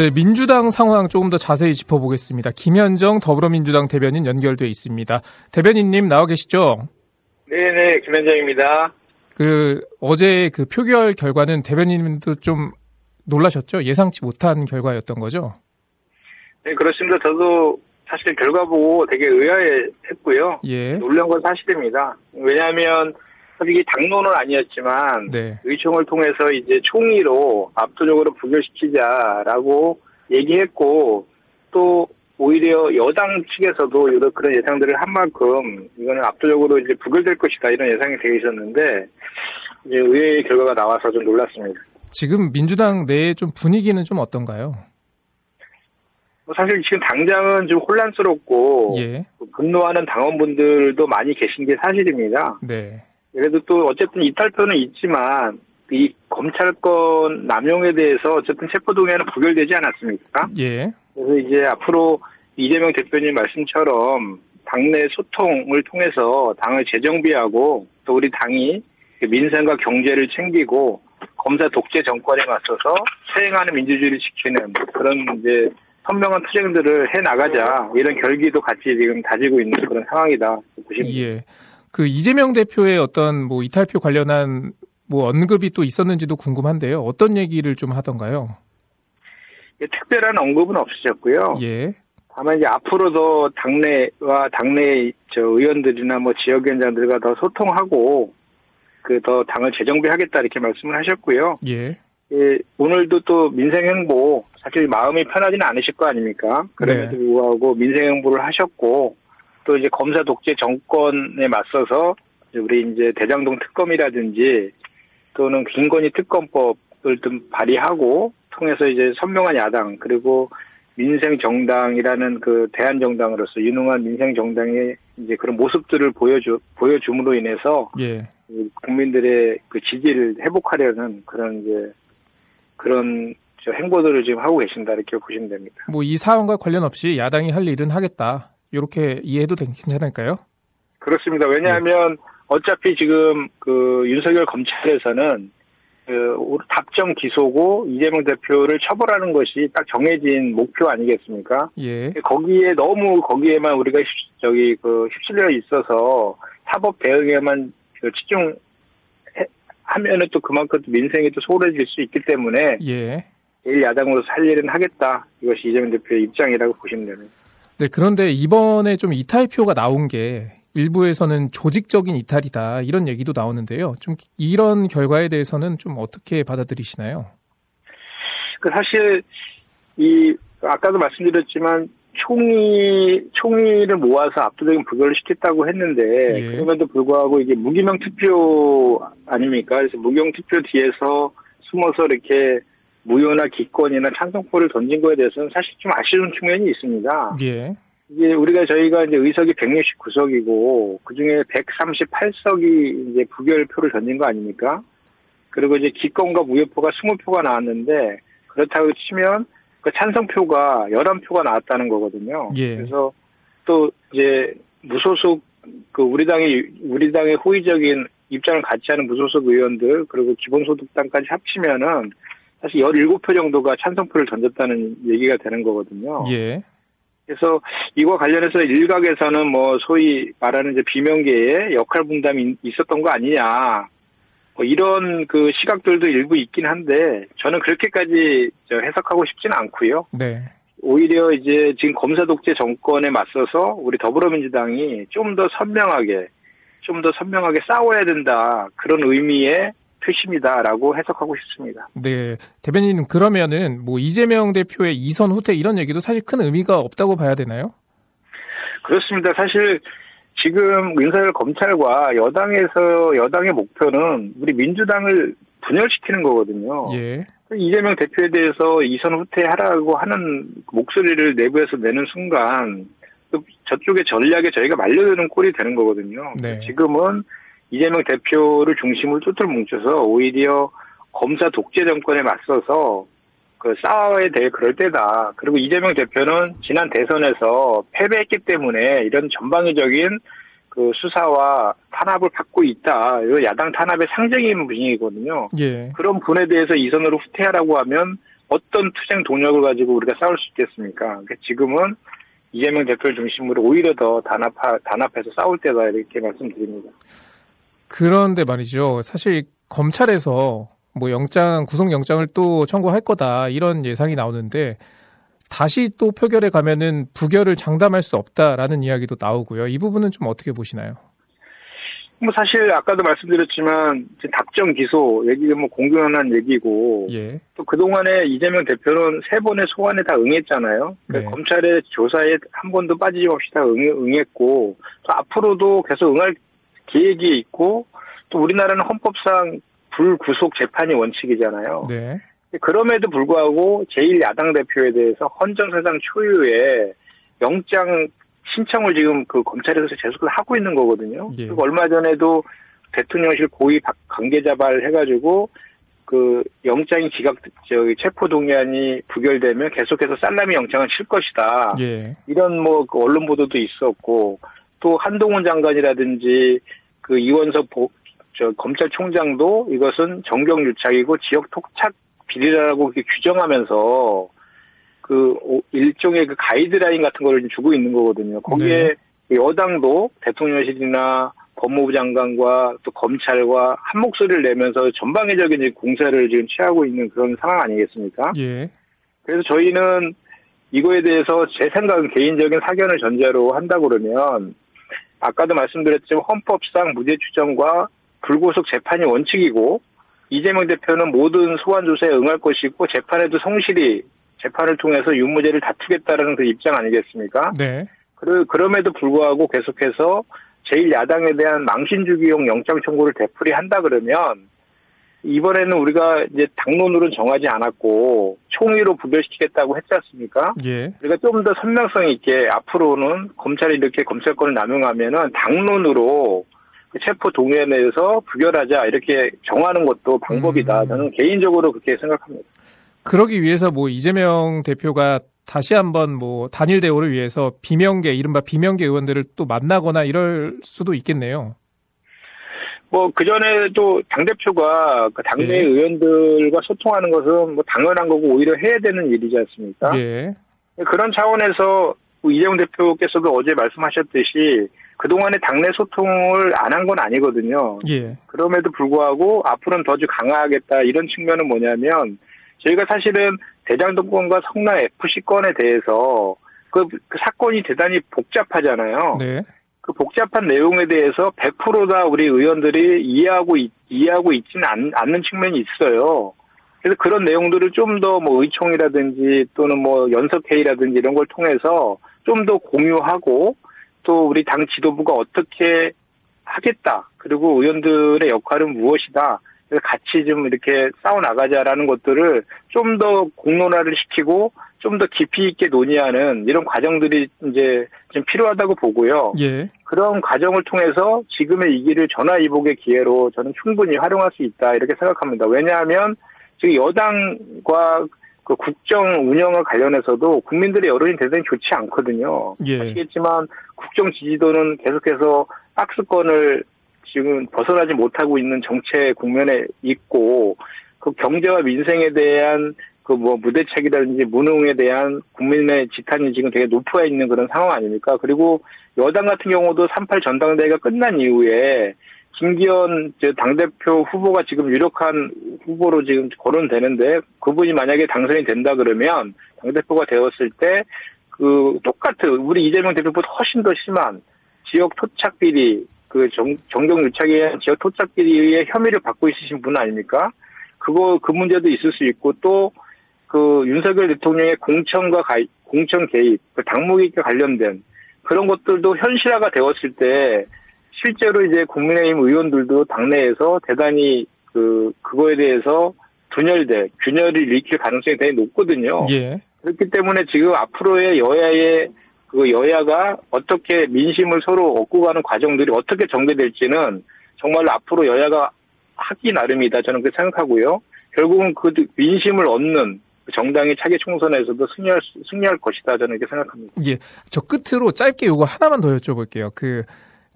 네, 민주당 상황 조금 더 자세히 짚어보겠습니다. 김현정 더불어민주당 대변인 연결돼 있습니다. 대변인님 나와 계시죠? 네 네, 김현정입니다. 그 어제 그 표결 결과는 대변인님도 좀 놀라셨죠? 예상치 못한 결과였던 거죠? 네, 그렇습니다. 저도 사실 결과 보고 되게 의아했고요. 예. 놀란 건 사실입니다. 왜냐하면 사실 이게 당론은 아니었지만 네. 의총을 통해서 이제 총의로 압도적으로 부결시키자라고 얘기했고 또 오히려 여당 측에서도 여러 그런 예상들을 한 만큼 이거는 압도적으로 이제 부결될 것이다 이런 예상이 되어 있었는데 이제 의외의 결과가 나와서 좀 놀랐습니다. 지금 민주당 내에 좀 분위기는 좀 어떤가요? 뭐 사실 지금 당장은 좀 혼란스럽고 예. 분노하는 당원분들도 많이 계신 게 사실입니다. 네. 그래도 또 어쨌든 이탈표는 있지만 이 검찰권 남용에 대해서 어쨌든 체포동의안은 부결되지 않았습니까? 예. 그래서 이제 앞으로 이재명 대표님 말씀처럼 당내 소통을 통해서 당을 재정비하고 또 우리 당이 민생과 경제를 챙기고 검사 독재 정권에 맞서서 세행하는 민주주의를 지키는 그런 이제 선명한 투쟁들을 해 나가자 이런 결기도 같이 지금 다지고 있는 그런 상황이다 보시면 예. 그 이재명 대표의 어떤 뭐 이탈표 관련한 뭐 언급이 또 있었는지도 궁금한데요. 어떤 얘기를 좀 하던가요? 특별한 언급은 없으셨고요. 예. 다만 이제 앞으로도 당내와 당내 저 의원들이나 뭐 지역위원장들과 더 소통하고 그 더 당을 재정비하겠다 이렇게 말씀을 하셨고요. 예. 예, 오늘도 또 민생행보 사실 마음이 편하지는 않으실 거 아닙니까? 그럼에도 네. 불구하고 민생행보를 하셨고 또 이제 검사 독재 정권에 맞서서 우리 이제 대장동 특검이라든지 또는 김건희 특검법을 좀 발의하고 통해서 이제 선명한 야당 그리고 민생 정당이라는 그 대한 정당으로서 유능한 민생 정당의 이제 그런 모습들을 보여주 보여줌으로 인해서 예. 국민들의 그 지지를 회복하려는 그런 이제 그런 저 행보들을 지금 하고 계신다 이렇게 보시면 됩니다. 뭐 이 사안과 관련 없이 야당이 할 일은 하겠다. 이렇게 이해해도 괜- 괜찮을까요? 그렇습니다. 왜냐하면 어차피 지금 그 윤석열 검찰에서는 그 답정 기소고 이재명 대표를 처벌하는 것이 딱 정해진 목표 아니겠습니까? 예. 거기에 너무 거기에만 우리가 휩- 저기 그 휩쓸려 있어서 사법 대응에만 그 치중 하면은 또 그만큼 또 민생이 또 소홀해질 수 있기 때문에 예. 제일 야당으로서 할 일은 하겠다. 이것이 이재명 대표의 입장이라고 보시면 됩니다. 네, 그런데 이번에 좀 이탈표가 나온 게 일부에서는 조직적인 이탈이다. 이런 얘기도 나오는데요. 좀 이런 결과에 대해서는 좀 어떻게 받아들이시나요? 그 사실 이 아까도 말씀드렸지만 총리 총리를 모아서 압도적인 부결을 시켰다고 했는데 예. 그럼에도 불구하고 이게 무기명 투표 아닙니까? 그래서 무경 투표 뒤에서 숨어서 이렇게 무효나 기권이나 찬성표를 던진 거에 대해서는 사실 좀 아쉬운 측면이 있습니다. 예. 이게 우리가 저희가 이제 의석이 169석이고 그 중에 138석이 이제 부결표를 던진 거 아닙니까? 그리고 이제 기권과 무효표가 20표가 나왔는데 그렇다고 치면 그 찬성표가 11표가 나왔다는 거거든요. 예. 그래서 또 이제 무소속 그 우리 당의 우리 당의 호의적인 입장을 같이 하는 무소속 의원들 그리고 기본소득당까지 합치면은 사실 17표 정도가 찬성표를 던졌다는 얘기가 되는 거거든요. 예. 그래서 이와 관련해서 일각에서는 뭐 소위 말하는 이제 비명계의 역할 분담이 있었던 거 아니냐. 뭐 이런 그 시각들도 일부 있긴 한데 저는 그렇게까지 저 해석하고 싶지는 않고요. 네. 오히려 이제 지금 검사 독재 정권에 맞서서 우리 더불어민주당이 좀 더 선명하게 좀 더 선명하게 싸워야 된다 그런 의미의 표심이다라고 해석하고 싶습니다. 네. 대변인 그러면은 뭐 이재명 대표의 이선 후퇴 이런 얘기도 사실 큰 의미가 없다고 봐야 되나요? 그렇습니다. 사실 지금 윤석열 검찰과 여당에서 여당의 목표는 우리 민주당을 분열시키는 거거든요. 예. 이재명 대표에 대해서 이선 후퇴하라고 하는 목소리를 내부에서 내는 순간 또 저쪽의 전략에 저희가 말려드는 꼴이 되는 거거든요. 네. 지금은 이재명 대표를 중심으로 뚜틀 뭉쳐서 오히려 검사 독재 정권에 맞서서 그 싸워야 될 그럴 때다. 그리고 이재명 대표는 지난 대선에서 패배했기 때문에 이런 전방위적인 그 수사와 탄압을 받고 있다. 이거 야당 탄압의 상징인 분이거든요. 예. 그런 분에 대해서 이선으로 후퇴하라고 하면 어떤 투쟁 동력을 가지고 우리가 싸울 수 있겠습니까? 그러니까 지금은 이재명 대표를 중심으로 오히려 더 단합하, 단합해서 싸울 때다 이렇게 말씀드립니다. 그런데 말이죠. 사실 검찰에서 뭐 영장 구속 영장을 또 청구할 거다 이런 예상이 나오는데 다시 또 표결에 가면은 부결을 장담할 수 없다라는 이야기도 나오고요. 이 부분은 좀 어떻게 보시나요? 뭐 사실 아까도 말씀드렸지만 답정 기소 얘기가 뭐 공공연한 얘기고 예. 또 그동안에 이재명 대표는 세 번의 소환에 다 응했잖아요. 네. 검찰의 조사에 한 번도 빠짐없이 다 응, 했고 또 앞으로도 계속 응할 계획이 있고 또 우리나라는 헌법상 불구속 재판이 원칙이잖아요. 네. 그럼에도 불구하고 제1야당 대표에 대해서 헌정사상 초유의 영장 신청을 지금 그 검찰에서 계속 하고 있는 거거든요. 예. 그리고 얼마 전에도 대통령실 고위 관계자발 해가지고 그 영장이 기각 저기 체포 동의안이 부결되면 계속해서 살라미 영장을 칠 것이다. 예. 이런 뭐그 언론 보도도 있었고 또 한동훈 장관이라든지 그 이원석 보, 저 검찰총장도 이것은 정경 유착이고 지역 토착 비리라고 규정하면서 그 일종의 그 가이드라인 같은 거를 주고 있는 거거든요. 거기에 네. 여당도 대통령실이나 법무부 장관과 또 검찰과 한 목소리를 내면서 전방위적인 공세를 지금 취하고 있는 그런 상황 아니겠습니까? 예. 그래서 저희는 이거에 대해서 제 생각은 개인적인 사견을 전제로 한다 그러면 아까도 말씀드렸지만 헌법상 무죄 추정과 불구속 재판이 원칙이고 이재명 대표는 모든 소환 조사에 응할 것이고 재판에도 성실히 재판을 통해서 유무죄를 다투겠다라는 그 입장 아니겠습니까? 네. 그러, 그럼에도 불구하고 계속해서 제1야당에 대한 망신 주기용 영장 청구를 되풀이한다 그러면 이번에는 우리가 이제 당론으로 정하지 않았고 총의로 부결시키겠다고 했지 않습니까? 예. 우리가 좀더 선명성 있게 앞으로는 검찰이 이렇게 검찰권을 남용하면은 당론으로 그 체포 동의에 대해서 부결하자 이렇게 정하는 것도 방법이다. 음. 저는 개인적으로 그렇게 생각합니다. 그러기 위해서 뭐 이재명 대표가 다시 한번 뭐 단일 대우를 위해서 비명계 이른바 비명계 의원들을 또 만나거나 이럴 수도 있겠네요. 뭐 그전에도 당 대표가 그 당내 예. 의원들과 소통하는 것은 뭐 당연한 거고 오히려 해야 되는 일이지 않습니까? 예. 그런 차원에서 뭐 이재용 대표께서도 어제 말씀하셨듯이 그동안에 당내 소통을 안 한 건 아니거든요. 예. 그럼에도 불구하고 앞으로는 더 강화하겠다 이런 측면은 뭐냐면 저희가 사실은 대장동권과 성남 FC 건에 대해서 그, 그 사건이 대단히 복잡하잖아요. 네. 그 복잡한 내용에 대해서 100%다 우리 의원들이 이해하고 있, 이해하고 있지는 않, 않는 측면이 있어요. 그래서 그런 내용들을 좀 더 뭐 의총이라든지 또는 뭐 연석회의라든지 이런 걸 통해서 좀 더 공유하고 또 우리 당 지도부가 어떻게 하겠다. 그리고 의원들의 역할은 무엇이다. 그래서 같이 좀 이렇게 싸워 나가자라는 것들을 좀 더 공론화를 시키고 좀 더 깊이 있게 논의하는 이런 과정들이 이제 좀 필요하다고 보고요. 예. 그런 과정을 통해서 지금의 이 길을 전화위복의 기회로 저는 충분히 활용할 수 있다 이렇게 생각합니다. 왜냐하면 지금 여당과 그 국정 운영과 관련해서도 국민들의 여론이 대단히 좋지 않거든요. 예. 아시겠지만 국정 지지도는 계속해서 박스권을 지금 벗어나지 못하고 있는 정체 국면에 있고 그 경제와 민생에 대한 그 뭐 무대책이라든지 무능에 대한 국민의 지탄이 지금 되게 높아 있는 그런 상황 아닙니까? 그리고 여당 같은 경우도 38 전당대회가 끝난 이후에 김기현 당대표 후보가 지금 유력한 후보로 지금 거론되는데 그분이 만약에 당선이 된다 그러면 당대표가 되었을 때 그 똑같은 우리 이재명 대표보다 훨씬 더 심한 지역 토착 비리 그 정, 정경 유착에 지역 토착 비리의 혐의를 받고 있으신 분 아닙니까? 그거 그 문제도 있을 수 있고 또 그 윤석열 대통령의 공천과 가, 공천 개입, 그 당무기과 관련된 그런 것들도 현실화가 되었을 때 실제로 이제 국민의힘 의원들도 당내에서 대단히 그 그거에 대해서 분열돼 균열을 일으킬 가능성이 대단히 높거든요. 예. 그렇기 때문에 지금 앞으로의 여야의 그 여야가 어떻게 민심을 서로 얻고 가는 과정들이 어떻게 전개될지는 정말 앞으로 여야가 하기 나름이다 저는 그렇게 생각하고요. 결국은 그 민심을 얻는 정당이 차기 총선에서도 승리할 승리할 것이다 저는 이렇게 생각합니다. 예, 저 끝으로 짧게 요거 하나만 더 여쭤볼게요. 그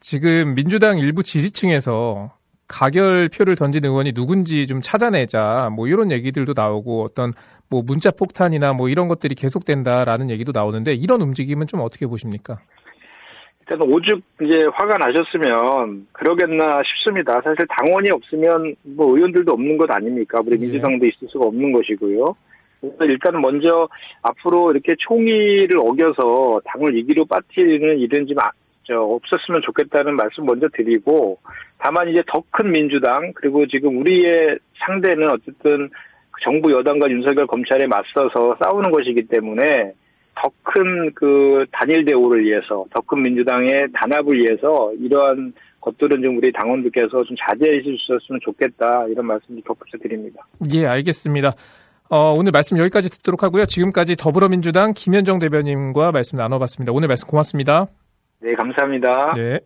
지금 민주당 일부 지지층에서 가결표를 던진 의원이 누군지 좀 찾아내자 뭐 이런 얘기들도 나오고 어떤 뭐 문자 폭탄이나 뭐 이런 것들이 계속된다라는 얘기도 나오는데 이런 움직임은 좀 어떻게 보십니까? 일단 오죽 이제 화가 나셨으면 그러겠나 싶습니다. 사실 당원이 없으면 뭐 의원들도 없는 것 아닙니까? 우리 네. 민주당도 있을 수가 없는 것이고요. 일단은 먼저 앞으로 이렇게 총의를 어겨서 당을 이기로 빠뜨리는 일은 좀 아, 저, 없었으면 좋겠다는 말씀 먼저 드리고 다만 이제 더 큰 민주당 그리고 지금 우리의 상대는 어쨌든 정부 여당과 윤석열 검찰에 맞서서 싸우는 것이기 때문에 더 큰 그 단일 대우를 위해서 더 큰 민주당의 단합을 위해서 이러한 것들은 좀 우리 당원들께서 좀 자제해 주셨으면 좋겠다 이런 말씀 덧붙여 드립니다. 예, 알겠습니다. 어, 오늘 말씀 여기까지 듣도록 하고요. 지금까지 더불어민주당 김현정 대변인과 말씀 나눠봤습니다. 오늘 말씀 고맙습니다. 네, 감사합니다. 네.